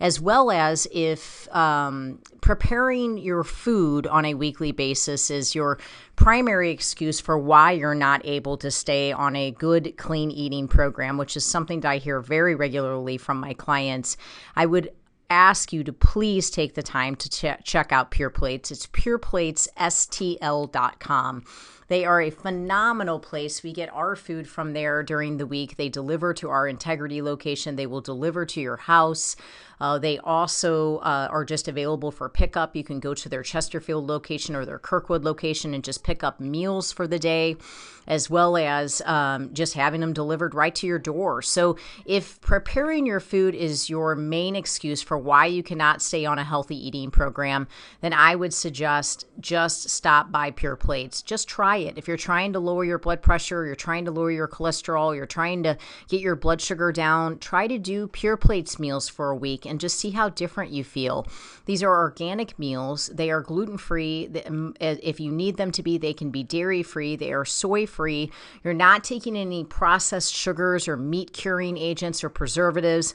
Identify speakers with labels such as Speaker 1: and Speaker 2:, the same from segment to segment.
Speaker 1: as well as if um, preparing your food on a weekly basis is your primary excuse for why you're not able to stay on a good, clean eating program, which is something that I hear very regularly from my clients. I would ask you to please take the time to ch- check out Pure Plates. It's pureplatesstl.com. They are a phenomenal place. We get our food from there during the week. They deliver to our integrity location, they will deliver to your house. Uh, they also uh, are just available for pickup. You can go to their Chesterfield location or their Kirkwood location and just pick up meals for the day, as well as um, just having them delivered right to your door. So, if preparing your food is your main excuse for why you cannot stay on a healthy eating program, then I would suggest just stop by Pure Plates. Just try it. If you're trying to lower your blood pressure, you're trying to lower your cholesterol, you're trying to get your blood sugar down, try to do Pure Plates meals for a week and just see how different you feel. These are organic meals. They are gluten free. Um, if you need them to be, they can be dairy free. They are soy free. You're not taking any processed sugars or meat curing agents or preservatives.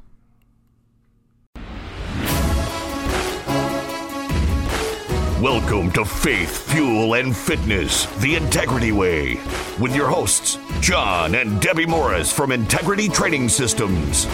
Speaker 2: Welcome to Faith, Fuel, and Fitness, the Integrity Way, with your hosts, John and Debbie Morris from Integrity Training Systems.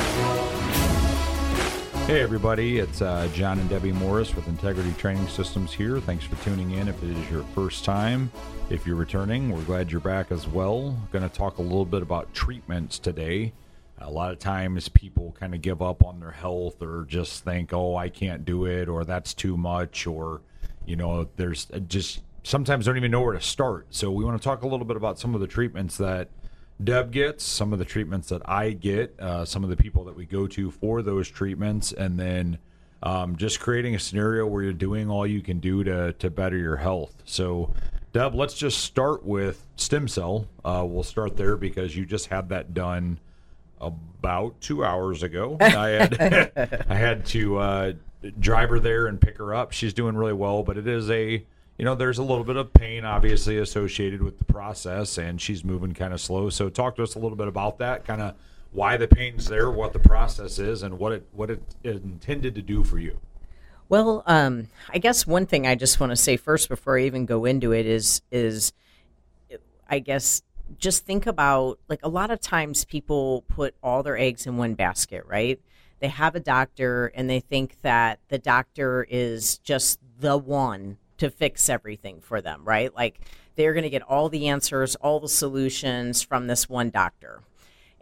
Speaker 3: Hey, everybody, it's uh, John and Debbie Morris with Integrity Training Systems here. Thanks for tuning in. If it is your first time, if you're returning, we're glad you're back as well. Going to talk a little bit about treatments today. A lot of times people kind of give up on their health or just think, oh, I can't do it, or that's too much, or you know, there's just sometimes don't even know where to start. So we want to talk a little bit about some of the treatments that Deb gets, some of the treatments that I get, uh, some of the people that we go to for those treatments, and then um, just creating a scenario where you're doing all you can do to to better your health. So. Deb, let's just start with stem cell. Uh, we'll start there because you just had that done about two hours ago. I had I had to uh, drive her there and pick her up. She's doing really well, but it is a you know there's a little bit of pain obviously associated with the process, and she's moving kind of slow. So talk to us a little bit about that, kind of why the pain's there, what the process is, and what it what it intended to do for you.
Speaker 1: Well, um, I guess one thing I just want to say first before I even go into it is is I guess just think about like a lot of times people put all their eggs in one basket, right? They have a doctor and they think that the doctor is just the one to fix everything for them, right? Like they're going to get all the answers, all the solutions from this one doctor.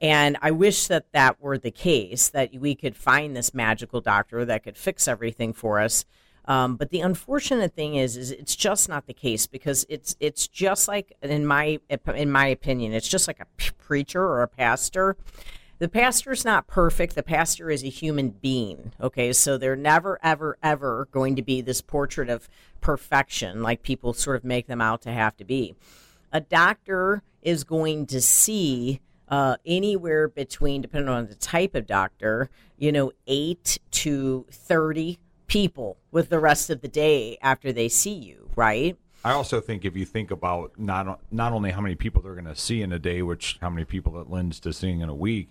Speaker 1: And I wish that that were the case, that we could find this magical doctor that could fix everything for us. Um, but the unfortunate thing is, is it's just not the case because it's it's just like in my in my opinion, it's just like a preacher or a pastor the pastor's not perfect. The pastor is a human being. Okay. So they're never, ever, ever going to be this portrait of perfection like people sort of make them out to have to be. A doctor is going to see uh, anywhere between, depending on the type of doctor, you know, eight to 30 people with the rest of the day after they see you, right?
Speaker 3: I also think if you think about not not only how many people they're going to see in a day, which how many people that lends to seeing in a week,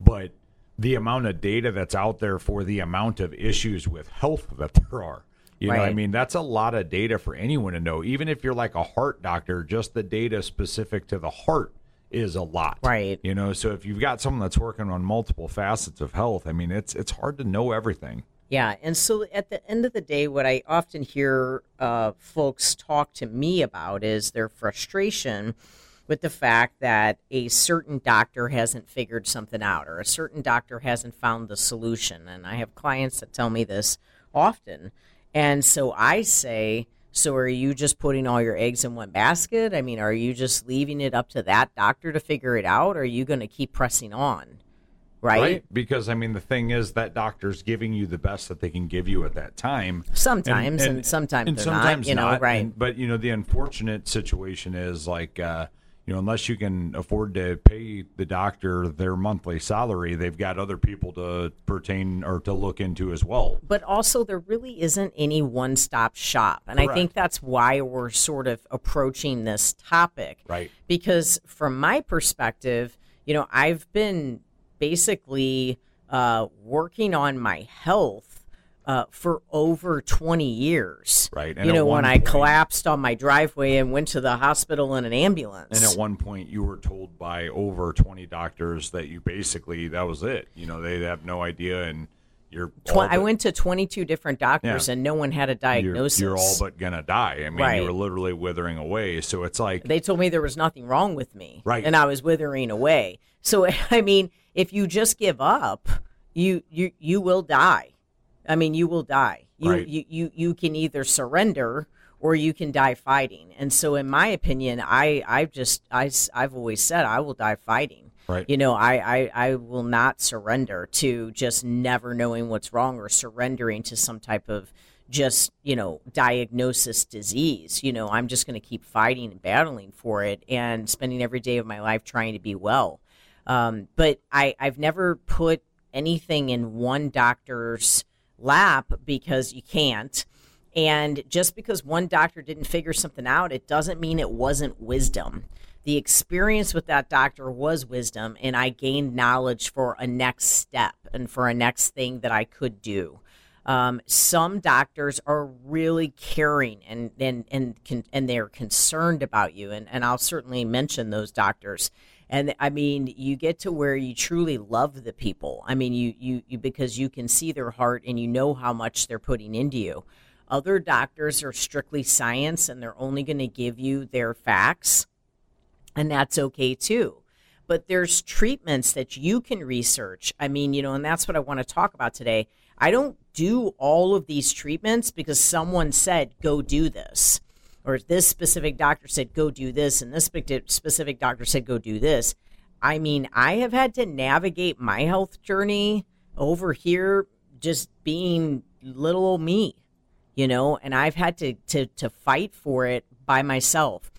Speaker 3: but the amount of data that's out there for the amount of issues with health that there are. You right. know, I mean, that's a lot of data for anyone to know. Even if you're like a heart doctor, just the data specific to the heart is a lot.
Speaker 1: Right.
Speaker 3: You know, so if you've got someone that's working on multiple facets of health, I mean, it's it's hard to know everything.
Speaker 1: Yeah, and so at the end of the day, what I often hear uh, folks talk to me about is their frustration with the fact that a certain doctor hasn't figured something out or a certain doctor hasn't found the solution. And I have clients that tell me this often. And so I say, so are you just putting all your eggs in one basket? I mean, are you just leaving it up to that doctor to figure it out? Or are you going to keep pressing on? Right? right?
Speaker 3: Because I mean, the thing is that doctor's giving you the best that they can give you at that time.
Speaker 1: Sometimes, and, and, and sometimes, and sometimes not, you know, right?
Speaker 3: but you know, the unfortunate situation is like, uh, you know, unless you can afford to pay the doctor their monthly salary, they've got other people to pertain or to look into as well.
Speaker 1: But also, there really isn't any one stop shop. And Correct. I think that's why we're sort of approaching this topic.
Speaker 3: Right.
Speaker 1: Because from my perspective, you know, I've been basically uh, working on my health uh, for over 20 years.
Speaker 3: Right.
Speaker 1: And you know, when I collapsed on my driveway and went to the hospital in an ambulance.
Speaker 3: And at one point, you were told by over 20 doctors that you basically, that was it. You know, they have no idea. And you're.
Speaker 1: Tw- but, I went to 22 different doctors yeah. and no one had a diagnosis.
Speaker 3: You're, you're all but going to die. I mean, right. you were literally withering away. So it's like.
Speaker 1: They told me there was nothing wrong with me.
Speaker 3: Right.
Speaker 1: And I was withering away. So, I mean, if you just give up, you, you, you will die I mean, you will die. You,
Speaker 3: right.
Speaker 1: you, you, you can either surrender or you can die fighting. And so, in my opinion, I, I've just, I, I've always said I will die fighting.
Speaker 3: Right.
Speaker 1: You know, I, I, I will not surrender to just never knowing what's wrong or surrendering to some type of just, you know, diagnosis disease. You know, I'm just going to keep fighting and battling for it and spending every day of my life trying to be well. Um, but I, I've never put anything in one doctor's lap because you can't. And just because one doctor didn't figure something out, it doesn't mean it wasn't wisdom. The experience with that doctor was wisdom, and I gained knowledge for a next step and for a next thing that I could do. Um, some doctors are really caring and and and and they're concerned about you, and and I'll certainly mention those doctors. And I mean, you get to where you truly love the people. I mean, you you, you because you can see their heart and you know how much they're putting into you. Other doctors are strictly science and they're only going to give you their facts, and that's okay too. But there's treatments that you can research. I mean, you know, and that's what I want to talk about today. I don't do all of these treatments because someone said, go do this. Or this specific doctor said, go do this. And this specific doctor said, go do this. I mean, I have had to navigate my health journey over here just being little old me you know, and I've had to, to, to fight for it by myself.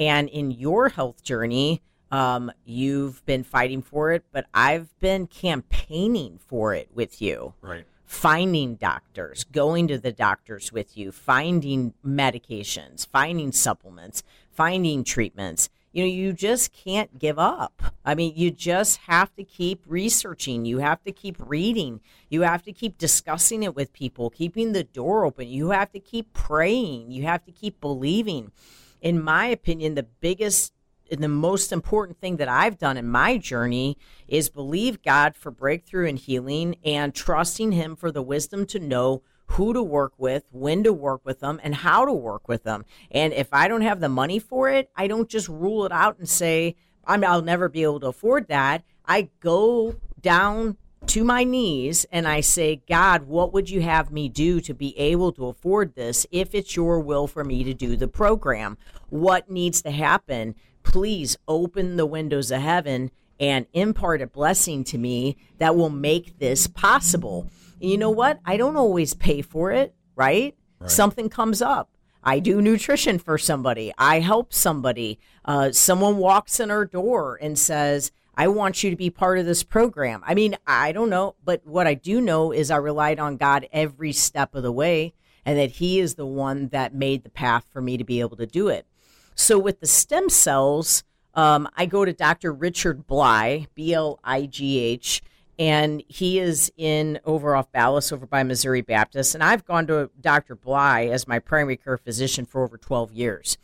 Speaker 1: And in your health journey, um, you've been fighting for it, but I've been campaigning for it with you.
Speaker 3: Right.
Speaker 1: Finding doctors, going to the doctors with you, finding medications, finding supplements, finding treatments you know, you just can't give up. I mean, you just have to keep researching. You have to keep reading. You have to keep discussing it with people, keeping the door open. You have to keep praying. You have to keep believing. In my opinion, the biggest the most important thing that I've done in my journey is believe God for breakthrough and healing and trusting Him for the wisdom to know who to work with, when to work with them, and how to work with them. And if I don't have the money for it, I don't just rule it out and say, I'll never be able to afford that. I go down to my knees and I say, God, what would you have me do to be able to afford this if it's your will for me to do the program? What needs to happen? Please open the windows of heaven and impart a blessing to me that will make this possible you know what? I don't always pay for it, right? right. Something comes up. I do nutrition for somebody. I help somebody. Uh, someone walks in our door and says, I want you to be part of this program. I mean, I don't know, but what I do know is I relied on God every step of the way and that He is the one that made the path for me to be able to do it. So with the stem cells, um, I go to Dr. Richard Bligh, B L I G H, and he is in over off Ballas over by Missouri Baptist. And I've gone to Dr. Bligh as my primary care physician for over 12 years.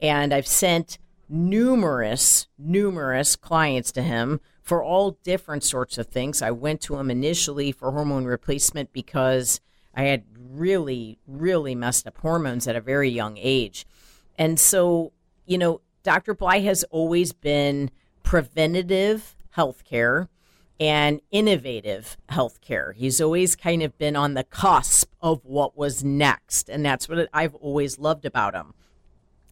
Speaker 1: And I've sent numerous, numerous clients to him for all different sorts of things. I went to him initially for hormone replacement because I had really, really messed up hormones at a very young age. And so, you know, Dr. Bligh has always been preventative healthcare and innovative healthcare. He's always kind of been on the cusp of what was next. And that's what I've always loved about him.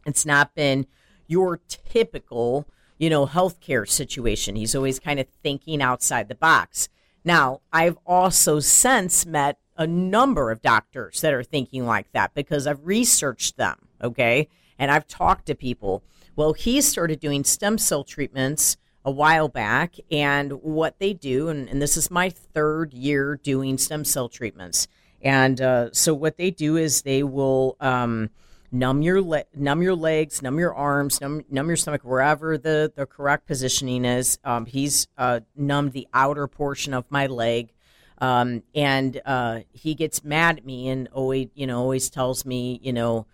Speaker 1: It's not been your typical, you know, healthcare situation. He's always kind of thinking outside the box. Now, I've also since met a number of doctors that are thinking like that because I've researched them, okay? And I've talked to people. Well, he started doing stem cell treatments a while back. And what they do, and, and this is my third year doing stem cell treatments. And uh, so what they do is they will um, numb your le- numb your legs, numb your arms, numb, numb your stomach, wherever the, the correct positioning is. Um, he's uh, numbed the outer portion of my leg. Um, and uh, he gets mad at me and always, you know, always tells me, you know,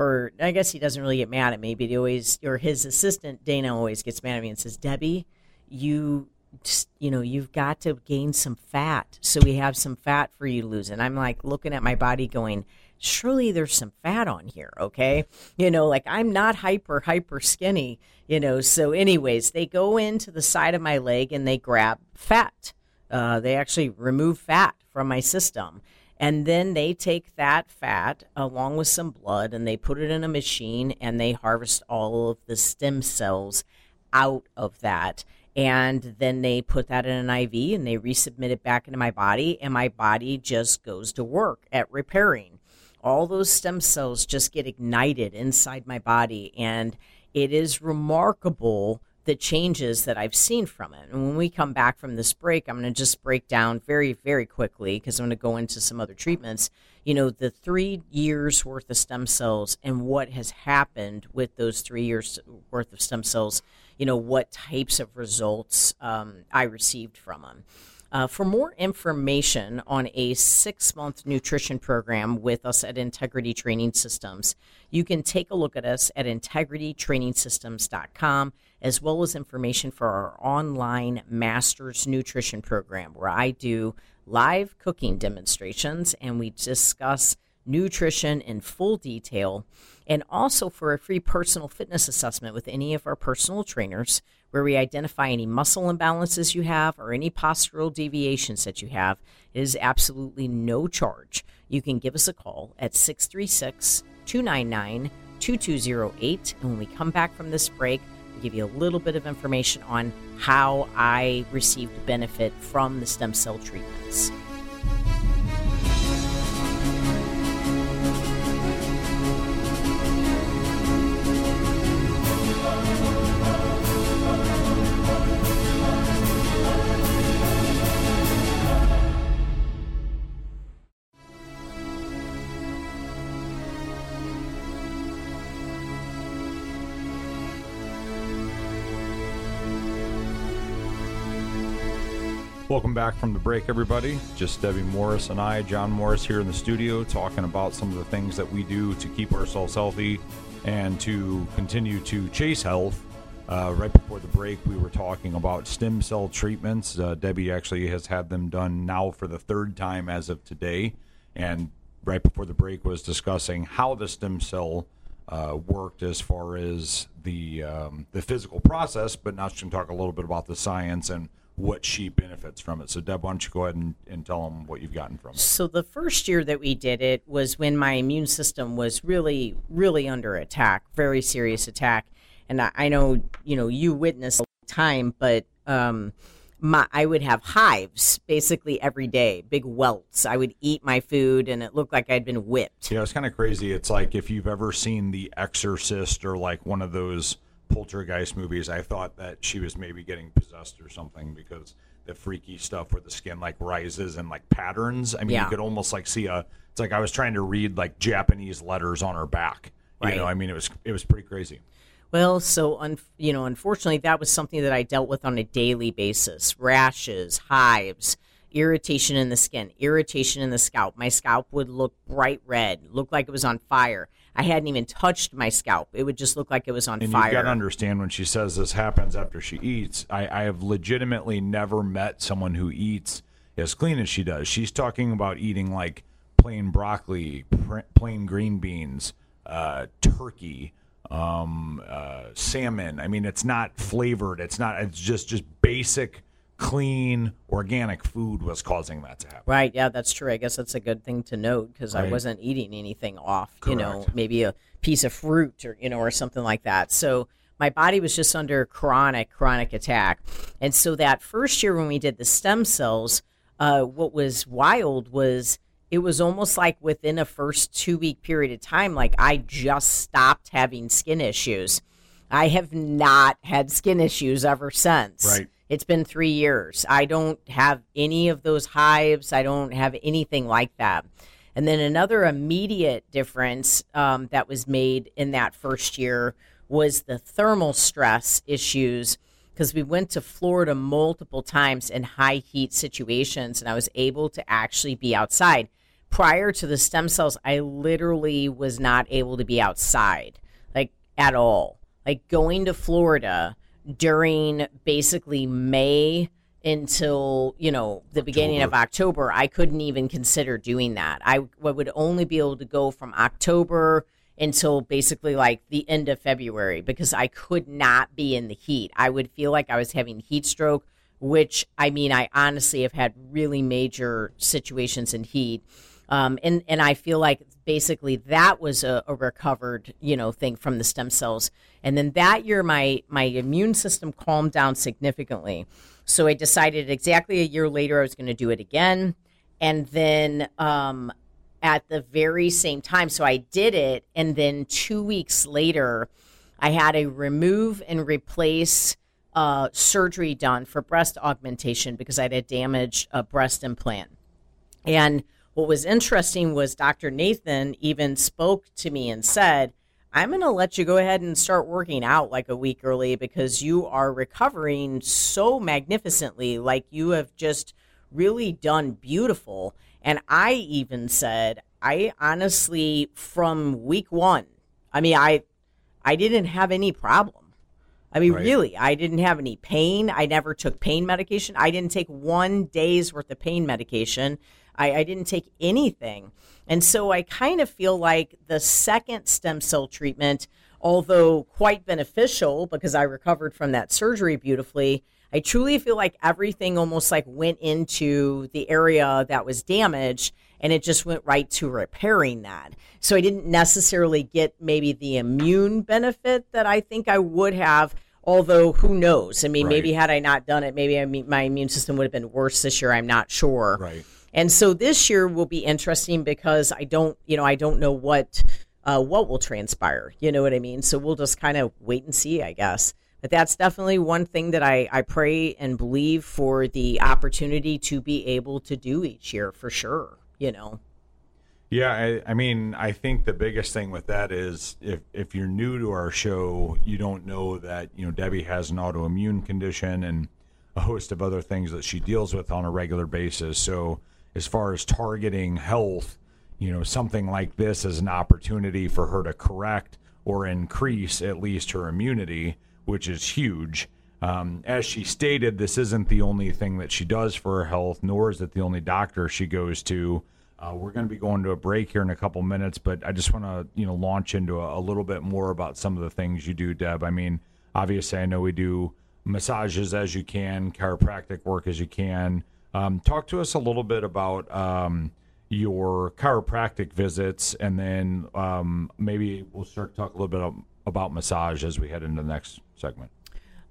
Speaker 1: or I guess he doesn't really get mad at me, but he always, or his assistant Dana always gets mad at me and says, Debbie, you, just, you know, you've got to gain some fat, so we have some fat for you to lose. And I'm like looking at my body, going, surely there's some fat on here, okay? You know, like I'm not hyper hyper skinny, you know. So, anyways, they go into the side of my leg and they grab fat. Uh, they actually remove fat from my system and then they take that fat along with some blood and they put it in a machine and they harvest all of the stem cells out of that. And then they put that in an IV and they resubmit it back into my body, and my body just goes to work at repairing. all those stem cells just get ignited inside my body. And it is remarkable the changes that I've seen from it. And when we come back from this break, I'm going to just break down very, very quickly because I'm going to go into some other treatments. You know, the three years worth of stem cells and what has happened with those three years worth of stem cells, you know, what types of results um, I received from them. Uh, for more information on a six month nutrition program with us at Integrity Training Systems, you can take a look at us at integritytrainingsystems.com, as well as information for our online Masters Nutrition program, where I do live cooking demonstrations and we discuss nutrition in full detail, and also for a free personal fitness assessment with any of our personal trainers where we identify any muscle imbalances you have or any postural deviations that you have. It is absolutely no charge. You can give us a call at 636 299 2208. And when we come back from this break, give you a little bit of information on how I received benefit from the stem cell treatments.
Speaker 3: Welcome back from the break, everybody. Just Debbie Morris and I, John Morris, here in the studio, talking about some of the things that we do to keep ourselves healthy and to continue to chase health. Uh, right before the break, we were talking about stem cell treatments. Uh, Debbie actually has had them done now for the third time as of today. And right before the break, was discussing how the stem cell uh, worked as far as the um, the physical process. But now going to talk a little bit about the science and what she benefits from it. So, Deb, why don't you go ahead and, and tell them what you've gotten from it?
Speaker 1: So, the first year that we did it was when my immune system was really, really under attack, very serious attack. And I, I know, you know, you witnessed a time, but um, my, I would have hives basically every day, big welts. I would eat my food and it looked like I'd been whipped.
Speaker 3: Yeah, it's kind of crazy. It's like if you've ever seen The Exorcist or like one of those poltergeist movies, I thought that she was maybe getting possessed or something because the freaky stuff where the skin like rises and like patterns. I mean,
Speaker 1: Yeah.
Speaker 3: you could almost like see a. It's like I was trying to read like Japanese letters on her back. You
Speaker 1: Right.
Speaker 3: know, I mean, it was it was pretty crazy.
Speaker 1: Well, so un- you know, unfortunately, that was something that I dealt with on a daily basis: rashes, hives, irritation in the skin, irritation in the scalp. My scalp would look bright red, look like it was on fire. I hadn't even touched my scalp; it would just look like it was on
Speaker 3: And
Speaker 1: fire.
Speaker 3: you've got to understand when she says this happens after she eats. I, I have legitimately never met someone who eats as clean as she does. She's talking about eating like plain broccoli, pr- plain green beans, uh, turkey, um, uh, salmon. I mean, it's not flavored. It's not. It's just just basic, clean, organic food was causing that to happen.
Speaker 1: Right. Yeah, that's true. I guess that's a good thing to note because I wasn't eating anything off, you know, maybe a piece of fruit or, you know, or something like that. So my body was just under chronic, chronic attack. And so that first year when we did the stem cells, uh, what was wild was it was almost like within a first two week period of time, like I just stopped having skin issues. I have not had skin issues ever since.
Speaker 3: Right.
Speaker 1: It's been three years. I don't have any of those hives. I don't have anything like that. And then another immediate difference um, that was made in that first year was the thermal stress issues because we went to Florida multiple times in high heat situations and I was able to actually be outside. Prior to the stem cells, I literally was not able to be outside, like at all. Like going to Florida during basically May until, you know, the beginning of October, I couldn't even consider doing that. I, I would only be able to go from October until basically like the end of February because I could not be in the heat. I would feel like I was having heat stroke, which I mean, I honestly have had really major situations in heat. Um, and, and I feel like basically that was a, a recovered, you know, thing from the stem cells. And then that year, my, my immune system calmed down significantly. So I decided exactly a year later I was going to do it again. And then um, at the very same time. So I did it. And then two weeks later, I had a remove and replace uh, surgery done for breast augmentation because I had a damaged uh, breast implant. And what was interesting was Dr. Nathan even spoke to me and said, I'm going to let you go ahead and start working out like a week early because you are recovering so magnificently. Like you have just really done beautiful. And I even said, I honestly, from week one, I mean, I, I didn't have any problem. I mean, right. really, I didn't have any pain. I never took pain medication. I didn't take one day's worth of pain medication. I, I didn't take anything. And so I kind of feel like the second stem cell treatment, although quite beneficial because I recovered from that surgery beautifully, I truly feel like everything almost like went into the area that was damaged and it just went right to repairing that. So I didn't necessarily get maybe the immune benefit that I think I would have. Although who knows? I mean, right. maybe had I not done it, maybe I mean, my immune system would have been worse this year. I'm not sure.
Speaker 3: Right.
Speaker 1: And so this year will be interesting because I don't, you know, I don't know what uh, what will transpire. You know what I mean? So we'll just kind of wait and see, I guess. But that's definitely one thing that I, I pray and believe for the opportunity to be able to do each year for sure, you know.
Speaker 3: Yeah, I, I, mean, I think the biggest thing with that is if if you're new to our show, you don't know that you know Debbie has an autoimmune condition and a host of other things that she deals with on a regular basis. So, as far as targeting health, you know, something like this is an opportunity for her to correct or increase at least her immunity which is huge. Um, as she stated, this isn't the only thing that she does for her health, nor is it the only doctor she goes to. Uh, we're going to be going to a break here in a couple minutes, but I just want to you know launch into a, a, little bit more about some of the things you do, Deb. I mean, obviously, I know we do massages as you can, chiropractic work as you can. Um, talk to us a little bit about um, your chiropractic visits, and then um, maybe we'll start to talk a little bit about massage as we head into the next segment?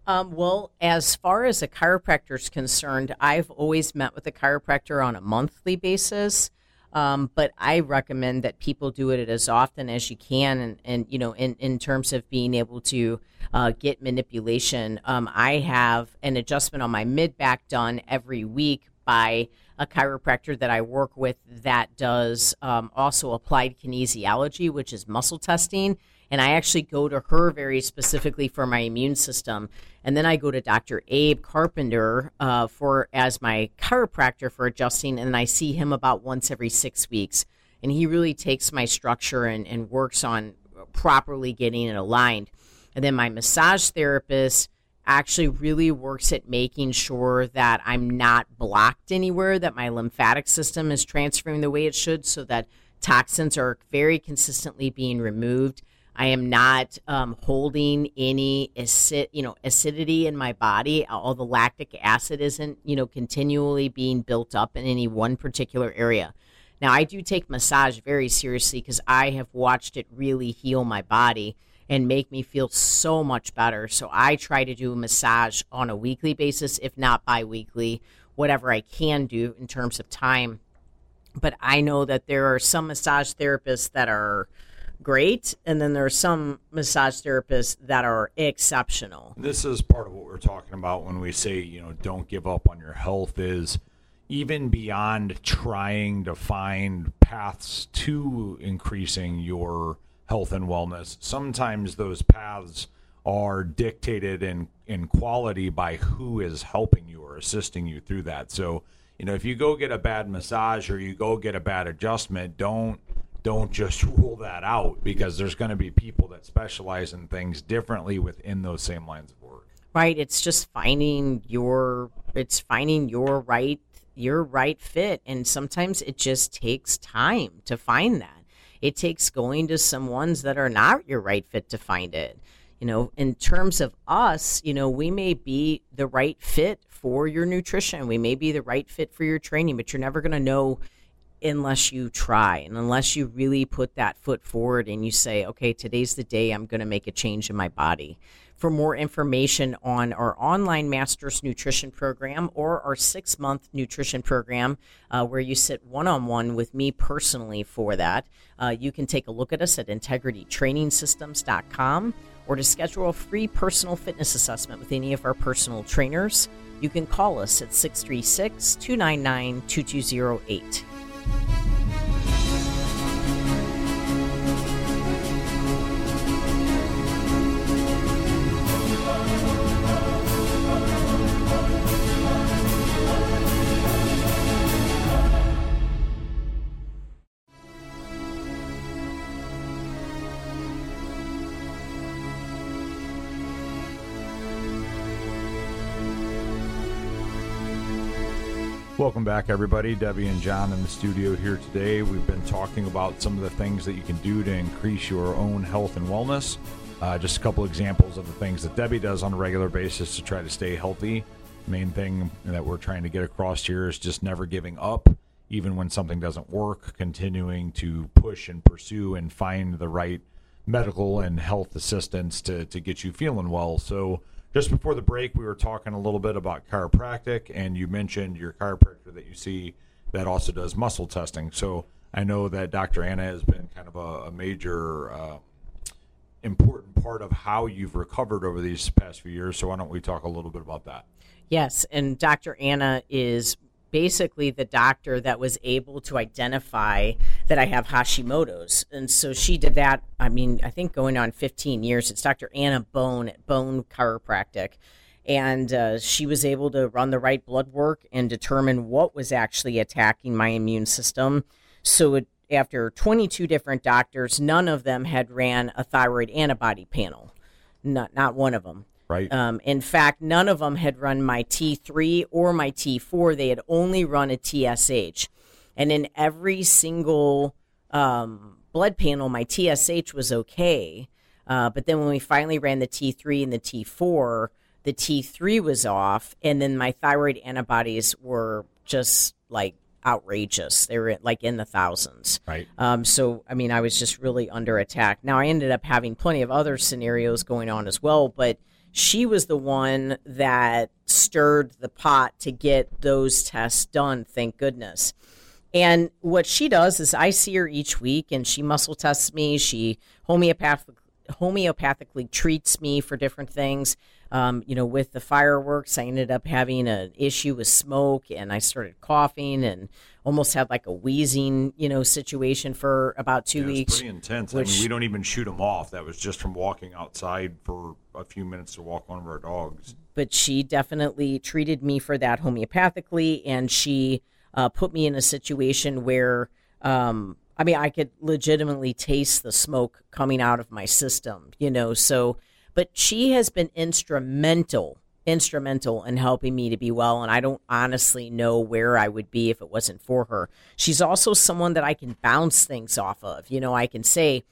Speaker 1: Um, well, as far as a chiropractor is concerned, I've always met with a chiropractor on a monthly basis. Um, but I recommend that people do it as often as you can, and, and you know, in, in terms of being able to uh, get manipulation. Um, I have an adjustment on my mid back done every week by a chiropractor that I work with that does um, also applied kinesiology, which is muscle testing and I actually go to her very specifically for my immune system. And then I go to Dr. Abe Carpenter uh, for as my chiropractor for adjusting, and I see him about once every six weeks. And he really takes my structure and, and works on properly getting it aligned. And then my massage therapist actually really works at making sure that I'm not blocked anywhere, that my lymphatic system is transferring the way it should, so that toxins are very consistently being removed. I am not um, holding any acid, you know, acidity in my body. All the lactic acid isn't, you know, continually being built up in any one particular area. Now, I do take massage very seriously because I have watched it really heal my body and make me feel so much better. So I try to do a massage on a weekly basis, if not bi-weekly, whatever I can do in terms of time. But I know that there are some massage therapists that are great, and then there are some massage therapists that are exceptional.
Speaker 3: This is part of what we're talking about when we say, you know, don't give up on your health is even beyond trying to find paths to increasing your health and wellness, sometimes those paths are dictated in, in quality by who is helping you or assisting you through that. So, you know, if you go get a bad massage or you go get a bad adjustment, don't don't just rule that out because there's going to be people that specialize in things differently within those same lines of work.
Speaker 1: Right. It's just finding your it's finding your right your right fit and sometimes it just takes time to find that. It takes going to some ones that are not your right fit to find it. You know, in terms of us, you know, we may be the right fit for your nutrition. We may be the right fit for your training, but you're never going to know unless you try and unless you really put that foot forward and you say, okay, today's the day I'm going to make a change in my body. For more information on our online Masters Nutrition Program or our six month nutrition program, uh, where you sit one on one with me personally for that, uh, you can take a look at us at integritytrainingsystems.com or to schedule a free personal fitness assessment with any of our personal trainers. You can call us at 636 299 2208.
Speaker 3: Welcome back, everybody. Debbie and John in the studio here today. We've been talking about some of the things that you can do to increase your own health and wellness. Uh, just a couple examples of the things that Debbie does on a regular basis to try to stay healthy. Main thing that we're trying to get across here is just never giving up, even when something doesn't work, continuing to push and pursue and find the right medical and health assistance to, to get you feeling well. So, just before the break, we were talking a little bit about chiropractic, and you mentioned your chiropractor that you see that also does muscle testing. So I know that Dr. Anna has been kind of a, a major uh, important part of how you've recovered over these past few years. So why don't we talk a little bit about that?
Speaker 1: Yes, and Dr. Anna is basically the doctor that was able to identify that I have Hashimoto's. And so she did that, I mean, I think going on 15 years. It's Dr. Anna Bone at Bone Chiropractic. And uh, she was able to run the right blood work and determine what was actually attacking my immune system. So it, after 22 different doctors, none of them had ran a thyroid antibody panel. Not, not one of them.
Speaker 3: Right.
Speaker 1: Um, in fact, none of them had run my T3 or my T4. They had only run a TSH. And in every single um, blood panel, my TSH was okay. Uh, but then when we finally ran the T3 and the T4, the T3 was off. And then my thyroid antibodies were just like outrageous. They were like in the thousands.
Speaker 3: Right.
Speaker 1: Um, so, I mean, I was just really under attack. Now, I ended up having plenty of other scenarios going on as well, but she was the one that stirred the pot to get those tests done, thank goodness. And what she does is I see her each week and she muscle tests me. She homeopathic, homeopathically treats me for different things. Um, you know, with the fireworks, I ended up having an issue with smoke and I started coughing and almost had like a wheezing, you know, situation for about two
Speaker 3: yeah,
Speaker 1: weeks.
Speaker 3: pretty intense. Which, I mean, we don't even shoot them off. That was just from walking outside for a few minutes to walk one of our dogs.
Speaker 1: But she definitely treated me for that homeopathically, and she uh, put me in a situation where, um, I mean, I could legitimately taste the smoke coming out of my system, you know. So, but she has been instrumental instrumental in helping me to be well. And I don't honestly know where I would be if it wasn't for her. She's also someone that I can bounce things off of. You know, I can say,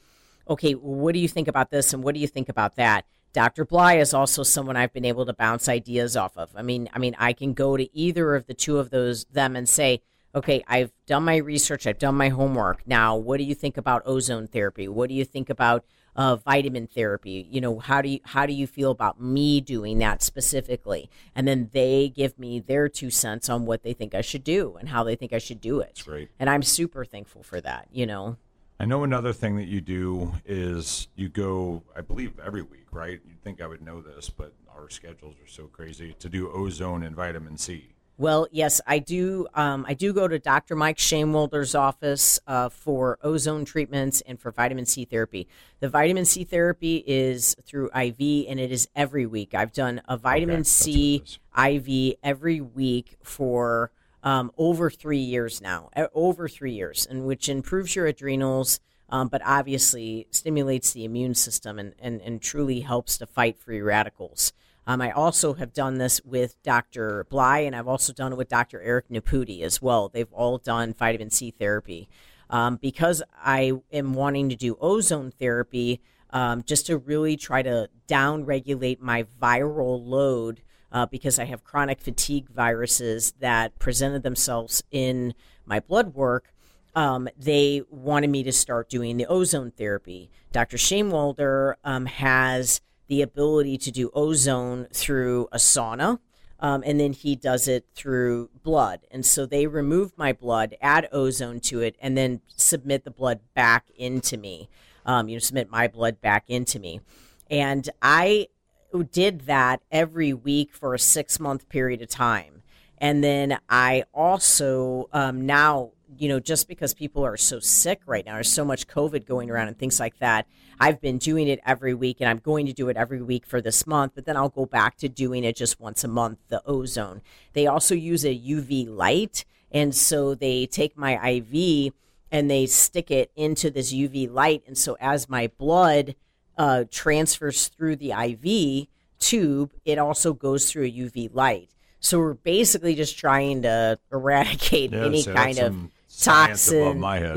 Speaker 1: okay, what do you think about this? And what do you think about that? Dr. Bligh is also someone I've been able to bounce ideas off of. I mean, I mean, I can go to either of the two of those them and say, okay, I've done my research, I've done my homework. Now, what do you think about ozone therapy? What do you think about uh, vitamin therapy. You know, how do you how do you feel about me doing that specifically? And then they give me their two cents on what they think I should do and how they think I should do it.
Speaker 3: That's great.
Speaker 1: And I'm super thankful for that. You know.
Speaker 3: I know another thing that you do is you go, I believe, every week, right? You'd think I would know this, but our schedules are so crazy to do ozone and vitamin C.
Speaker 1: Well, yes, I do. Um, I do go to Dr. Mike Shamewolder's office uh, for ozone treatments and for vitamin C therapy. The vitamin C therapy is through IV, and it is every week. I've done a vitamin okay, C IV every week for um, over three years now, over three years, and which improves your adrenals. Um, but obviously stimulates the immune system and, and, and truly helps to fight free radicals. Um, I also have done this with Dr. Bligh, and I've also done it with Dr. Eric Naputi as well. They've all done vitamin C therapy. Um, because I am wanting to do ozone therapy, um, just to really try to down regulate my viral load uh, because I have chronic fatigue viruses that presented themselves in my blood work. um, they wanted me to start doing the ozone therapy. Dr. Shaimwalder um, has the ability to do ozone through a sauna. Um, and then he does it through blood. And so they remove my blood, add ozone to it, and then submit the blood back into me. Um, you know, submit my blood back into me. And I did that every week for a six month period of time. And then I also um, now you know, just because people are so sick right now, there's so much COVID going around and things like that. I've been doing it every week and I'm going to do it every week for this month, but then I'll go back to doing it just once a month, the ozone. They also use a UV light. And so they take my IV and they stick it into this UV light. And so as my blood uh, transfers through the IV tube, it also goes through a UV light. So we're basically just trying to eradicate yeah, any kind of toxin.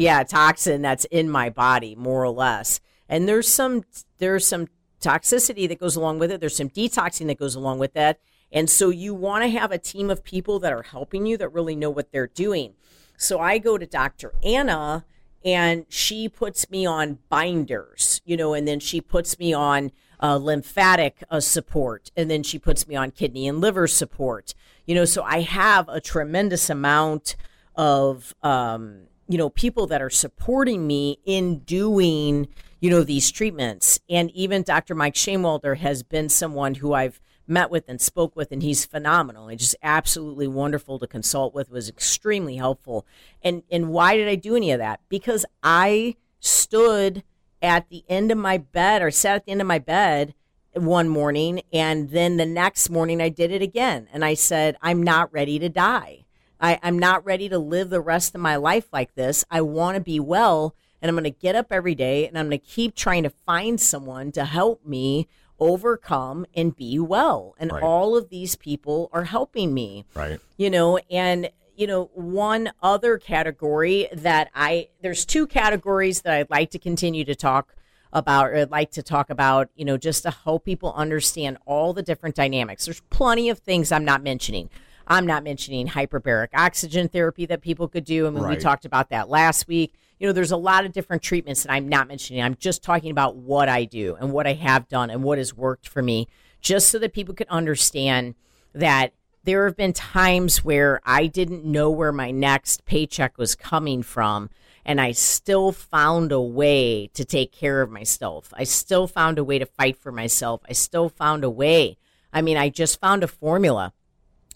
Speaker 1: yeah toxin that's in my body more or less. And there's some there's some toxicity that goes along with it. There's some detoxing that goes along with that. And so you want to have a team of people that are helping you that really know what they're doing. So i go to dr anna and she puts me on binders you know and then she puts me on uh, lymphatic uh, support and then she puts me on kidney and liver support. You know so i have a tremendous amount of um, you know people that are supporting me in doing you know these treatments. And even dr mike shaimwalder has been someone who i've met with and spoke with and he's phenomenal. And just absolutely wonderful to consult with was extremely helpful. And and why did i do any of that? Because i stood at the end of my bed or sat at the end of my bed one morning and then the next morning i did it again. And i said i'm not ready to die I, I'm not ready to live the rest of my life like this. I want to be well, and I'm going to get up every day and I'm going to keep trying to find someone to help me overcome and be well. And right. all of these people are helping me.
Speaker 3: Right.
Speaker 1: You know, and you know, one other category that I there's two categories that I'd like to continue to talk about or I'd like to talk about, you know, just to help people understand all the different dynamics. There's plenty of things I'm not mentioning. I'm not mentioning hyperbaric oxygen therapy that people could do. I mean, right. we talked about that last week. You know, there's a lot of different treatments that I'm not mentioning. I'm just talking about what I do and what I have done and what has worked for me, just so that people can understand that there have been times where I didn't know where my next paycheck was coming from. And I still found a way to take care of myself. I still found a way to fight for myself. I still found a way. I mean, I just found a formula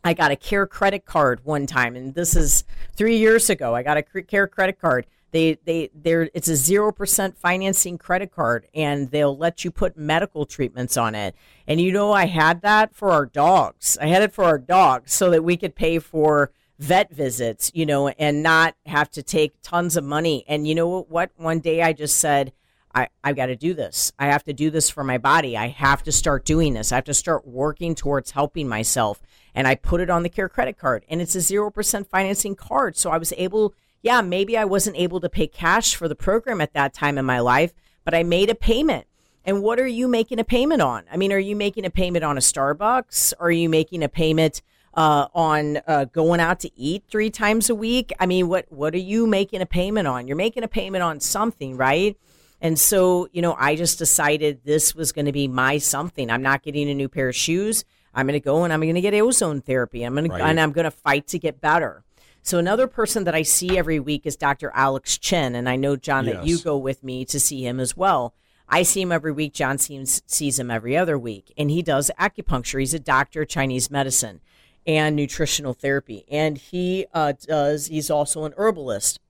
Speaker 1: I got a CareCredit card one time, and this is three years ago. I got a CareCredit card. They they they it's a zero percent financing credit card, and they'll let you put medical treatments on it. And you know, I had that for our dogs. I had it for our dogs so that we could pay for vet visits, you know, and not have to take tons of money. And you know what? One day I just said. I, I've got to do this. I have to do this for my body. I have to start doing this. I have to start working towards helping myself and I put it on the CareCredit card and it's a 0% financing card. So I was able, yeah, maybe I wasn't able to pay cash for the program at that time in my life, but I made a payment. And what are you making a payment on? I mean, are you making a payment on a Starbucks? Are you making a payment uh, on uh, going out to eat three times a week? I mean, what what are you making a payment on? You're making a payment on something, right? And so, you know, I just decided this was going to be my something. I'm not getting a new pair of shoes. I'm going to go and I'm going to get ozone therapy. I'm going right. to and I'm going to fight to get better. So another person that I see every week is Dr. Alex Chen, and I know John yes. that you go with me to see him as well. I see him every week. John seems, sees him every other week, and he does acupuncture. He's a doctor of Chinese medicine and nutritional therapy, and he uh, does. He's also an herbalist.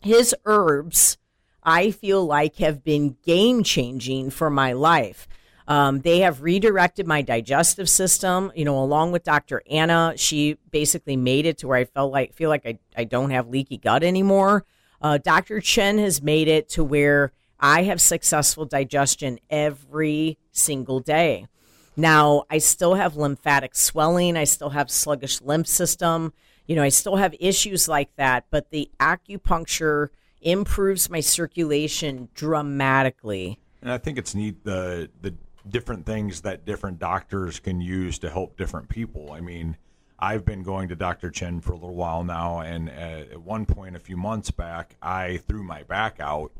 Speaker 1: His herbs, I feel like, have been game changing for my life. Um, they have redirected my digestive system, you know, along with Dr. Anna. She basically made it to where I felt like feel like I, I don't have leaky gut anymore. Uh, Dr. Chen has made it to where I have successful digestion every single day. Now, I still have lymphatic swelling, I still have sluggish lymph system. You know, I still have issues like that, but the acupuncture improves my circulation dramatically.
Speaker 3: And I think it's neat the the different things that different doctors can use to help different people. I mean, I've been going to Dr. Chen for a little while now, and at one point a few months back, I threw my back out,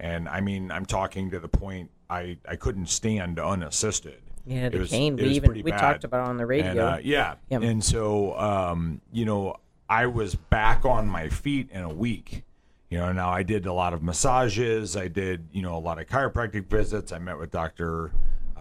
Speaker 3: and I mean, I'm talking to the point I I couldn't stand unassisted.
Speaker 1: Yeah, the
Speaker 3: It was-
Speaker 1: cane.
Speaker 3: it
Speaker 1: We
Speaker 3: was
Speaker 1: even we
Speaker 3: bad.
Speaker 1: talked about on the radio.
Speaker 3: And, uh, yeah.
Speaker 1: Yep.
Speaker 3: And so, um, you know, I was back on my feet in a week. You know, now I did a lot of massages. I did, you know, a lot of chiropractic visits. I met with Dr.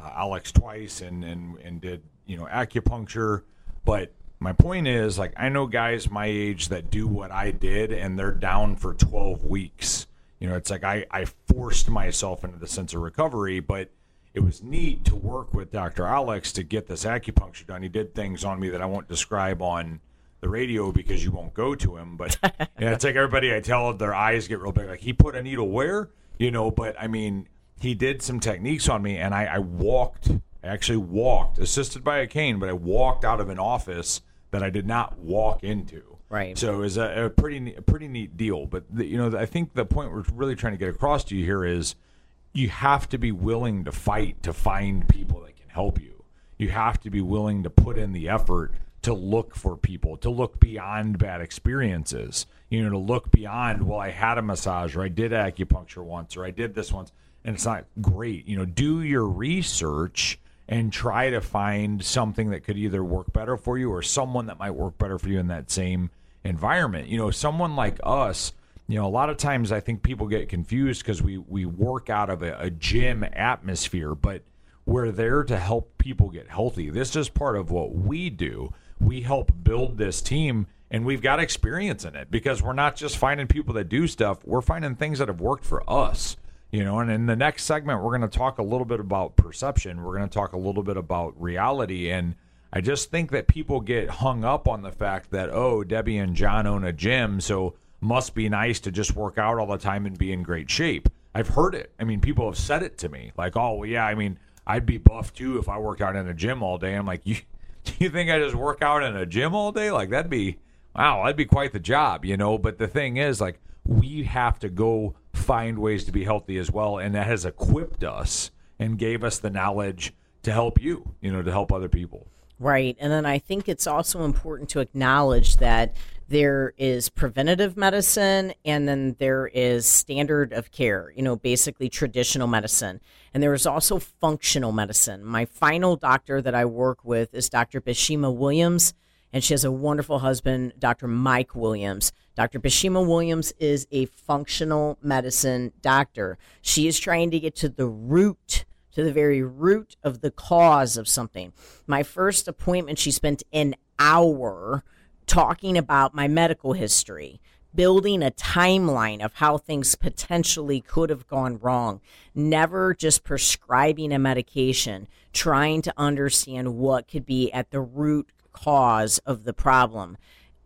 Speaker 3: Uh, Alex twice and, and, and did, you know, acupuncture. But my point is, like, I know guys my age that do what I did and they're down for 12 weeks. You know, it's like I, I forced myself into the sense of recovery, but it was neat to work with Dr. Alex to get this acupuncture done. He did things on me that I won't describe on the radio because you won't go to him. But yeah, it's like everybody I tell their eyes get real big. Like he put a needle where, you know, but I mean, he did some techniques on me and I, I walked, I actually walked, assisted by a cane, but I walked out of an office that I did not walk into.
Speaker 1: Right.
Speaker 3: So it was a, a pretty a pretty neat deal. But the, you know, I think the point we're really trying to get across to you here is you have to be willing to fight to find people that can help you. You have to be willing to put in the effort to look for people, to look beyond bad experiences. You know, to look beyond. Well, I had a massage, or I did acupuncture once, or I did this once, and it's not great. You know, do your research and try to find something that could either work better for you or someone that might work better for you in that same environment. You know, someone like us, you know, a lot of times I think people get confused because we we work out of a, a gym atmosphere, but we're there to help people get healthy. This is part of what we do. We help build this team and we've got experience in it because we're not just finding people that do stuff, we're finding things that have worked for us. You know, and in the next segment, we're going to talk a little bit about perception. We're going to talk a little bit about reality. And I just think that people get hung up on the fact that, oh, Debbie and John own a gym, so must be nice to just work out all the time and be in great shape. I've heard it. I mean, people have said it to me like, oh, well, yeah, I mean, I'd be buff too if I worked out in a gym all day. I'm like, you, you think I just work out in a gym all day? Like, that'd be, wow, that'd be quite the job, you know? But the thing is, like, we have to go find ways to be healthy as well. And that has equipped us and gave us the knowledge to help you, you know, to help other people.
Speaker 1: Right. And then I think it's also important to acknowledge that there is preventative medicine and then there is standard of care, you know, basically traditional medicine. And there is also functional medicine. My final doctor that I work with is Dr. Bashima Williams, and she has a wonderful husband, Dr. Mike Williams. Dr. Bashima Williams is a functional medicine doctor. She is trying to get to the root to the very root of the cause of something. My first appointment, she spent an hour talking about my medical history, building a timeline of how things potentially could have gone wrong, never just prescribing a medication, trying to understand what could be at the root cause of the problem.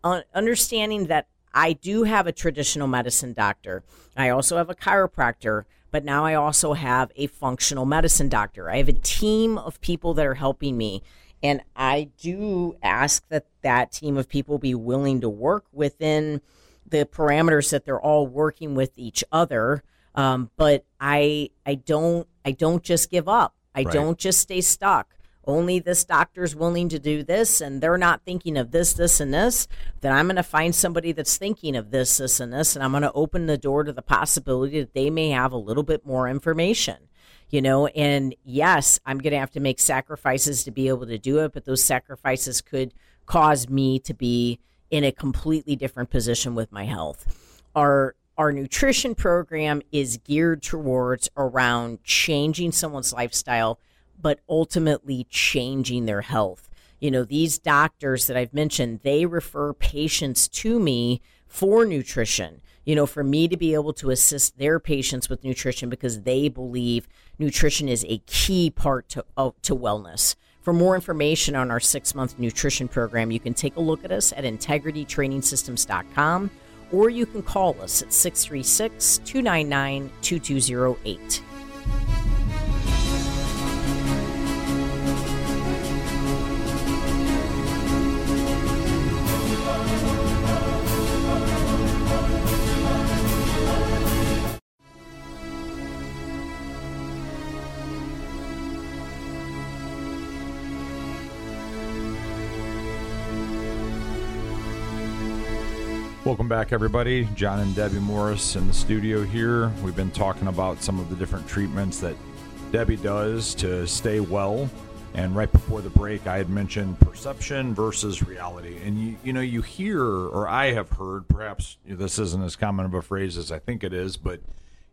Speaker 1: Uh, understanding that I do have a traditional medicine doctor. I also have a chiropractor, but now I also have a functional medicine doctor. I have a team of people that are helping me. And I do ask that that team of people be willing to work within the parameters that they're all working with each other. Um, but I, I don't, I don't just give up. I
Speaker 3: Right.
Speaker 1: don't just stay stuck only this doctor's willing to do this and they're not thinking of this, this, and this, then I'm going to find somebody that's thinking of this, this, and this, and I'm going to open the door to the possibility that they may have a little bit more information. You know, and yes, I'm going to have to make sacrifices to be able to do it, but those sacrifices could cause me to be in a completely different position with my health. Our our nutrition program is geared towards around changing someone's lifestyle but ultimately changing their health. You know, these doctors that I've mentioned, they refer patients to me for nutrition. You know, for me to be able to assist their patients with nutrition because they believe nutrition is a key part to, of, to wellness. For more information on our six month nutrition program, you can take a look at us at integritytrainingsystems.com or you can call us at 636 299 2208.
Speaker 3: Welcome back, everybody. John and Debbie Morris in the studio here. We've been talking about some of the different treatments that Debbie does to stay well. And right before the break, I had mentioned perception versus reality. And you, you know, you hear, or I have heard, perhaps this isn't as common of a phrase as I think it is, but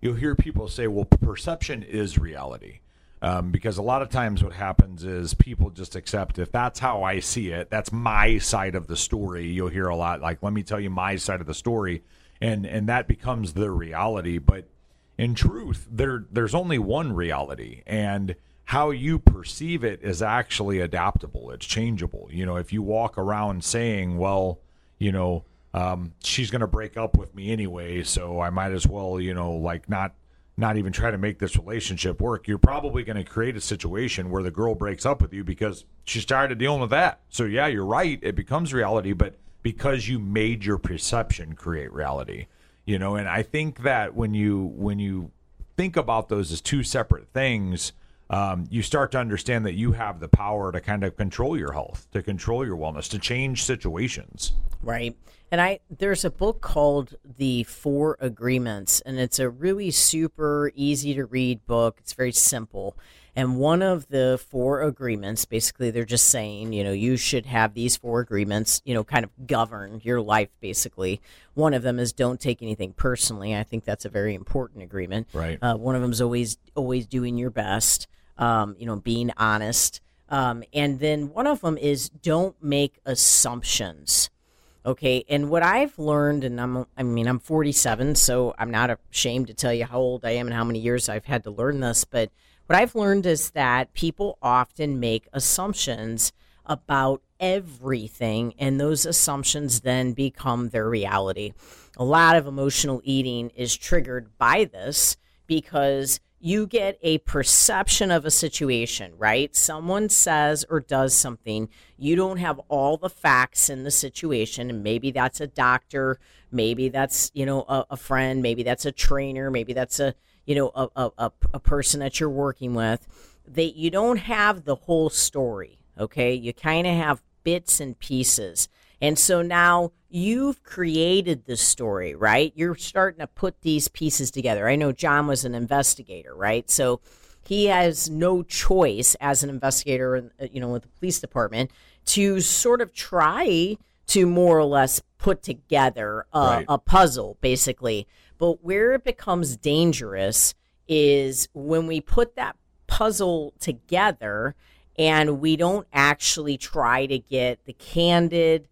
Speaker 3: you'll hear people say, well, perception is reality. Um, because a lot of times what happens is people just accept if that's how I see it, that's my side of the story. You'll hear a lot like, "Let me tell you my side of the story," and and that becomes the reality. But in truth, there there's only one reality, and how you perceive it is actually adaptable. It's changeable. You know, if you walk around saying, "Well," you know. Um, she's going to break up with me anyway, so I might as well, you know, like not not even try to make this relationship work, you're probably going to create a situation where the girl breaks up with you because she's tired of dealing with that. So, yeah, you're right. It becomes reality, but because you made your perception create reality, you know, and I think that when you, when you think about those as two separate things, um, you start to understand that you have the power to kind of control your health, to control your wellness, to change situations.
Speaker 1: Right. And I there's a book called The Four Agreements, and it's a really super easy to read book. It's very simple. And one of the four agreements, basically, they're just saying, you know, you should have these four agreements, you know, kind of govern your life, basically. One of them is don't take anything personally. I think that's a very important agreement.
Speaker 3: Right.
Speaker 1: Uh, one of them is always, always doing your best, um, you know, being honest. Um, and then one of them is don't make assumptions. Okay, and what I've learned, and I'm, I mean, I'm 47, so I'm not ashamed to tell you how old I am and how many years I've had to learn this. But what I've learned is that people often make assumptions about everything, and those assumptions then become their reality. A lot of emotional eating is triggered by this because you get a perception of a situation, right? Someone says or does something, you don't have all the facts in the situation, and maybe that's a doctor, maybe that's you know a, a friend, maybe that's a trainer, maybe that's a you know a, a, a person that you're working with. That you don't have the whole story, okay? You kind of have bits and pieces. And so now you've created the story, right? You're starting to put these pieces together. I know John was an investigator, right? So he has no choice as an investigator, uh, you know, with the police department to sort of try to more or less put together a, right. a puzzle, basically. But where it becomes dangerous is when we put that puzzle together and we don't actually try to get the candid,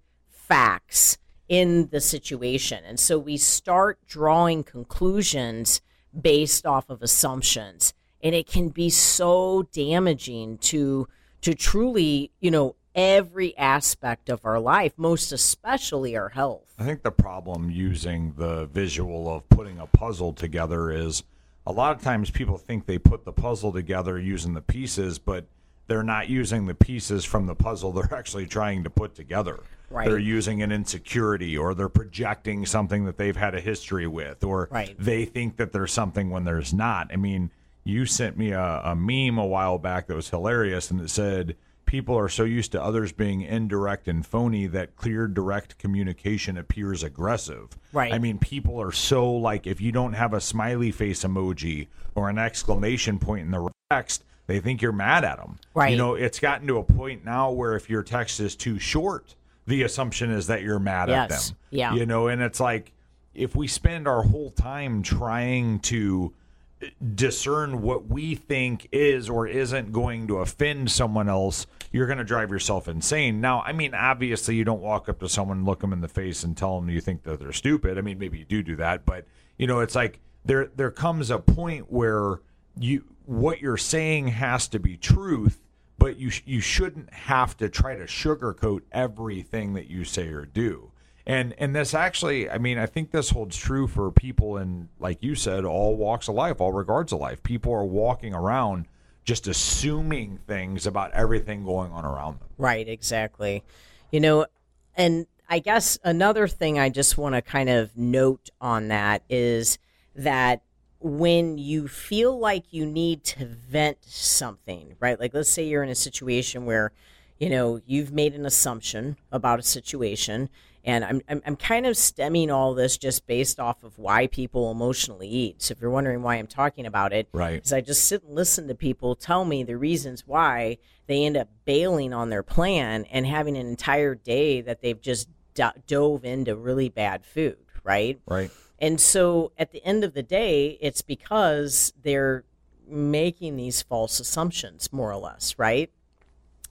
Speaker 1: facts in the situation. And so we start drawing conclusions based off of assumptions. And it can be so damaging to to truly, you know, every aspect of our life, most especially our health.
Speaker 3: I think the problem using the visual of putting a puzzle together is a lot of times people think they put the puzzle together using the pieces, but they're not using the pieces from the puzzle they're actually trying to put together.
Speaker 1: Right.
Speaker 3: They're using an insecurity or they're projecting something that they've had a history with or
Speaker 1: right.
Speaker 3: they think that there's something when there's not. I mean, you sent me a, a meme a while back that was hilarious and it said people are so used to others being indirect and phony that clear direct communication appears aggressive.
Speaker 1: Right.
Speaker 3: I mean, people are so like if you don't have a smiley face emoji or an exclamation point in the text, they think you're mad at them.
Speaker 1: Right.
Speaker 3: You know, it's gotten to a point now where if your text is too short, the assumption is that you're mad
Speaker 1: yes.
Speaker 3: at them.
Speaker 1: Yeah.
Speaker 3: You know, and it's like if we spend our whole time trying to eh, discern what we think is or isn't going to offend someone else, you're going to drive yourself insane. Now, I mean, obviously, you don't walk up to someone, look them in the face, and tell them you think that they're stupid. I mean, maybe you do do that, but you know, it's like there there comes a point where you what you're saying has to be truth, but you sh- you shouldn't have to try to sugarcoat everything that you say or do. And and this actually, I mean, I think this holds true for people in, like you said, all walks of life, all regards of life. People are walking around just assuming things about everything going on around them.
Speaker 1: Right, exactly. You know, and I guess another thing I just want to kind of note on that is that when you feel like you need to vent something, right? Like let's say you're in a situation where you know, you've made an assumption about a situation. And I'm, I'm, I'm kind of stemming all this just based off of why people emotionally eat. So if you're wondering why I'm talking about it,
Speaker 3: Right.
Speaker 1: Because I just sit and listen to people tell me the reasons why they end up bailing on their plan and having an entire day that they've just do- dove into really bad food, right?
Speaker 3: Right.
Speaker 1: And so at the end of the day, it's because they're making these false assumptions, more or less, right?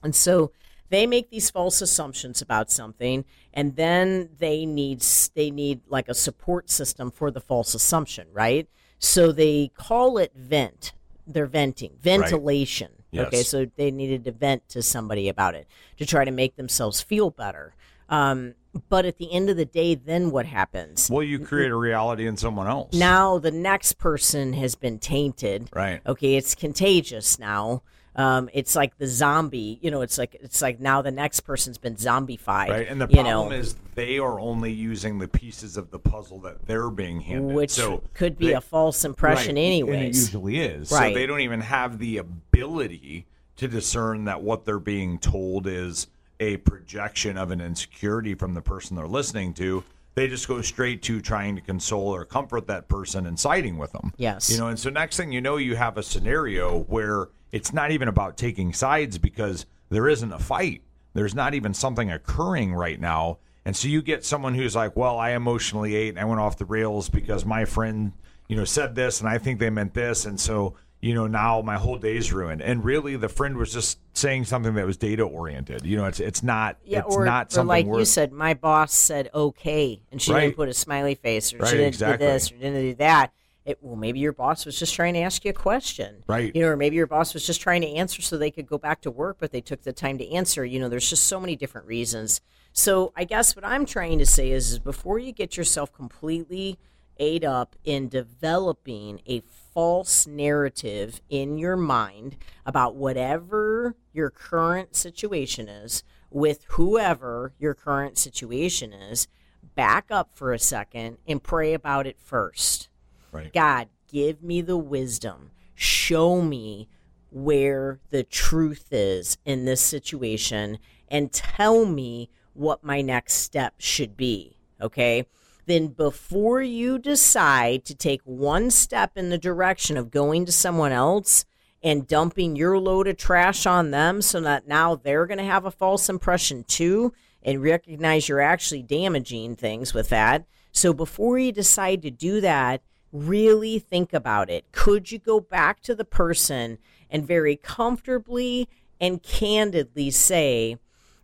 Speaker 1: And so they make these false assumptions about something, and then they need they need like a support system for the false assumption, right? So they call it vent. They're venting, ventilation.
Speaker 3: Yes.
Speaker 1: Okay, so they needed to vent to somebody about it to try to make themselves feel better. Um, but at the end of the day, then what happens?
Speaker 3: Well, you create a reality in someone else.
Speaker 1: now the next person has been tainted
Speaker 3: Right.
Speaker 1: okay it's contagious now um, it's like the zombie you know it's like it's like now the next person's been zombified
Speaker 3: Right. And the problem
Speaker 1: know
Speaker 3: is they are only using the pieces of the puzzle that they're being handed.
Speaker 1: which
Speaker 3: so
Speaker 1: could be
Speaker 3: they-
Speaker 1: a false impression
Speaker 3: Right,
Speaker 1: anyways
Speaker 3: And it usually is.
Speaker 1: Right.
Speaker 3: So they don't even have the ability to discern that what they're being told is a projection of an insecurity from the person they're listening to. They just go straight to trying to console or comfort that person and siding with them.
Speaker 1: Yes.
Speaker 3: You know, and so next thing you know, you have a scenario where it's not even about taking sides because there isn't a fight. There's not even something occurring right now. And so you get someone who's like, well, I emotionally ate and I went off the rails because my friend, you know, said this and I think they meant this. And so, you know, now my whole day's ruined. And really the friend was just saying something that was data oriented. You know, it's it's not
Speaker 1: yeah
Speaker 3: it's
Speaker 1: or,
Speaker 3: not
Speaker 1: or
Speaker 3: something
Speaker 1: like
Speaker 3: worth,
Speaker 1: you said my boss said okay and she
Speaker 3: Right.
Speaker 1: didn't put a smiley face or
Speaker 3: Right,
Speaker 1: she didn't
Speaker 3: exactly.
Speaker 1: do this or didn't do that it, well maybe your boss was just trying to ask you a question
Speaker 3: Right.
Speaker 1: you know or maybe your boss was just trying to answer so they could go back to work but they took the time to answer you know there's just so many different reasons so i guess what i'm trying to say is, is before you get yourself completely ate up in developing a false narrative in your mind about whatever your current situation is with whoever your current situation is back up for a second and pray about it first
Speaker 3: right.
Speaker 1: God, give me the wisdom. Show me where the truth is in this situation and tell me what my next step should be. Okay. Then, before you decide to take one step in the direction of going to someone else and dumping your load of trash on them so that now they're going to have a false impression too and recognize you're actually damaging things with that. So, before you decide to do that, really think about it. Could you go back to the person and very comfortably and candidly say,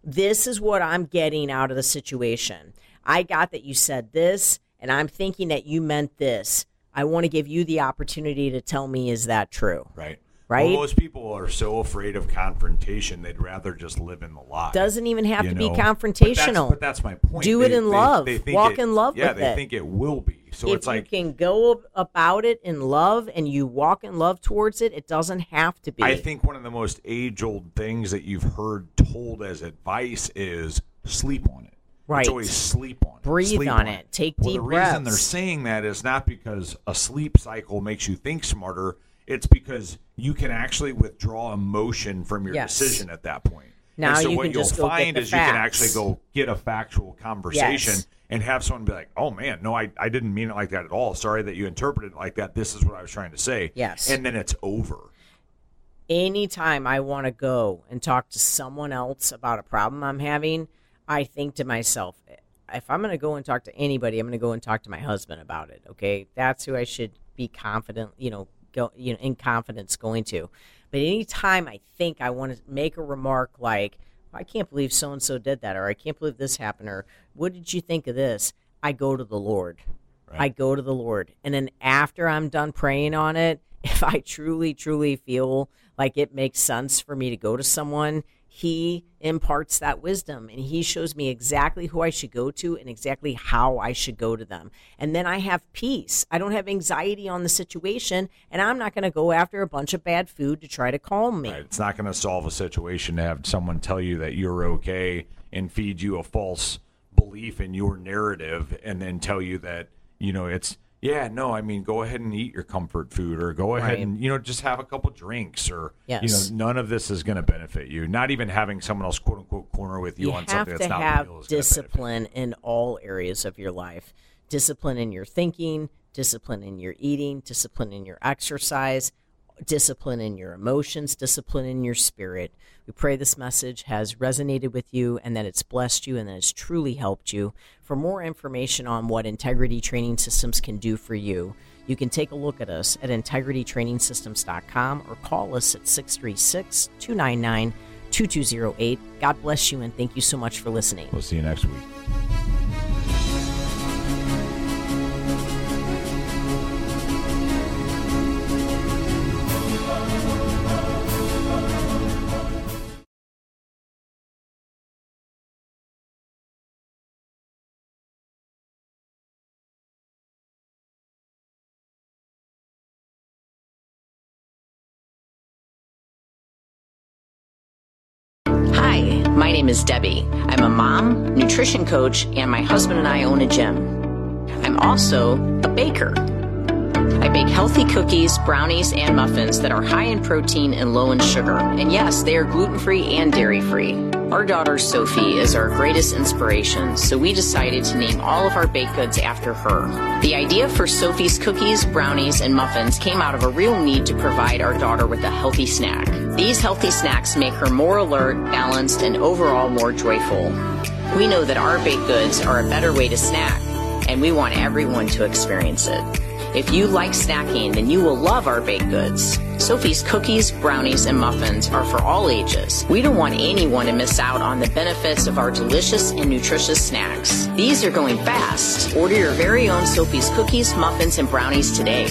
Speaker 1: This is what I'm getting out of the situation? I got that you said this, and I'm thinking that you meant this. I want to give you the opportunity to tell me, is that true?
Speaker 3: Right.
Speaker 1: Right?
Speaker 3: Well, most people are so afraid of confrontation, they'd rather just live in the lie.
Speaker 1: Doesn't even have to be
Speaker 3: know? But
Speaker 1: confrontational.
Speaker 3: that's, but that's my point.
Speaker 1: Do it in love. Walk in love
Speaker 3: Yeah,
Speaker 1: with
Speaker 3: they think it will be. So
Speaker 1: if
Speaker 3: it's like
Speaker 1: you can go about it in love and you walk in love towards it, it doesn't have to be.
Speaker 3: I think one of the most age-old things that you've heard told as advice is sleep on it.
Speaker 1: Right.
Speaker 3: It's always sleep on it.
Speaker 1: Breathe
Speaker 3: Sleep
Speaker 1: on it. Take
Speaker 3: well,
Speaker 1: deep
Speaker 3: the reason they're saying that is not because a sleep cycle makes you think smarter. It's because you can actually withdraw emotion from your
Speaker 1: Yes.
Speaker 3: decision at that point.
Speaker 1: Now
Speaker 3: and so
Speaker 1: you
Speaker 3: what
Speaker 1: can
Speaker 3: you'll find is you can actually go get a factual conversation
Speaker 1: Yes.
Speaker 3: and have someone be like, "Oh man, no, I, I didn't mean it like that at all. Sorry that you interpreted it like that. This is what I was trying to say."
Speaker 1: Yes.
Speaker 3: and then it's over.
Speaker 1: anytime I want to go and talk to someone else about a problem I'm having, I think to myself, if I'm going to go and talk to anybody, I'm going to go and talk to my husband about it. Okay, that's who I should be confident, you know, go, you know, in confidence going to. But anytime I think I want to make a remark like, I can't believe so and so did that, or I can't believe this happened, or what did you think of this? I go to the Lord. I go to the Lord. And then after I'm done praying on it, if I truly, truly feel like it makes sense for me to go to someone, He imparts that wisdom and He shows me exactly who I should go to and exactly how I should go to them. And then I have peace. I don't have anxiety on the situation, and I'm not going to go after a bunch of bad food to try to calm me.
Speaker 3: Right. It's not going to solve a situation to have someone tell you that you're okay and feed you a false belief in your narrative and then tell you that, you know, it's Yeah, no, I mean, go ahead and eat your comfort food, or go ahead
Speaker 4: Right.
Speaker 3: and you know just have a couple drinks, or
Speaker 4: Yes.
Speaker 3: you know, none of this is going to benefit you. Not even having someone else quote unquote corner with you,
Speaker 4: you
Speaker 3: on something that's not
Speaker 4: have
Speaker 3: real is gonna benefit you.
Speaker 4: discipline in all areas of your life discipline in your thinking discipline in your eating discipline in your exercise discipline in your emotions discipline in your spirit we pray this message has resonated with you and that it's blessed you and that it's truly helped you for more information on what integrity training systems can do for you you can take a look at us at integritytrainingsystems.com or call us at 636 299 2208. God bless you and thank you so much for listening.
Speaker 3: We'll see you next week.
Speaker 1: Name is Debbie. I'm a mom, nutrition coach, and my husband and I own a gym. I'm also a baker. I bake healthy cookies, brownies, and muffins that are high in protein and low in sugar. And yes, they are gluten free and dairy free. Our daughter Sophie is our greatest inspiration, so we decided to name all of our baked goods after her. The idea for Sophie's cookies, brownies, and muffins came out of a real need to provide our daughter with a healthy snack. These healthy snacks make her more alert, balanced, and overall more joyful. We know that our baked goods are a better way to snack, and we want everyone to experience it. If you like snacking, then you will love our baked goods. Sophie's cookies, brownies, and muffins are for all ages. We don't want anyone to miss out on the benefits of our delicious and nutritious snacks. These are going fast. Order your very own Sophie's cookies, muffins, and brownies today.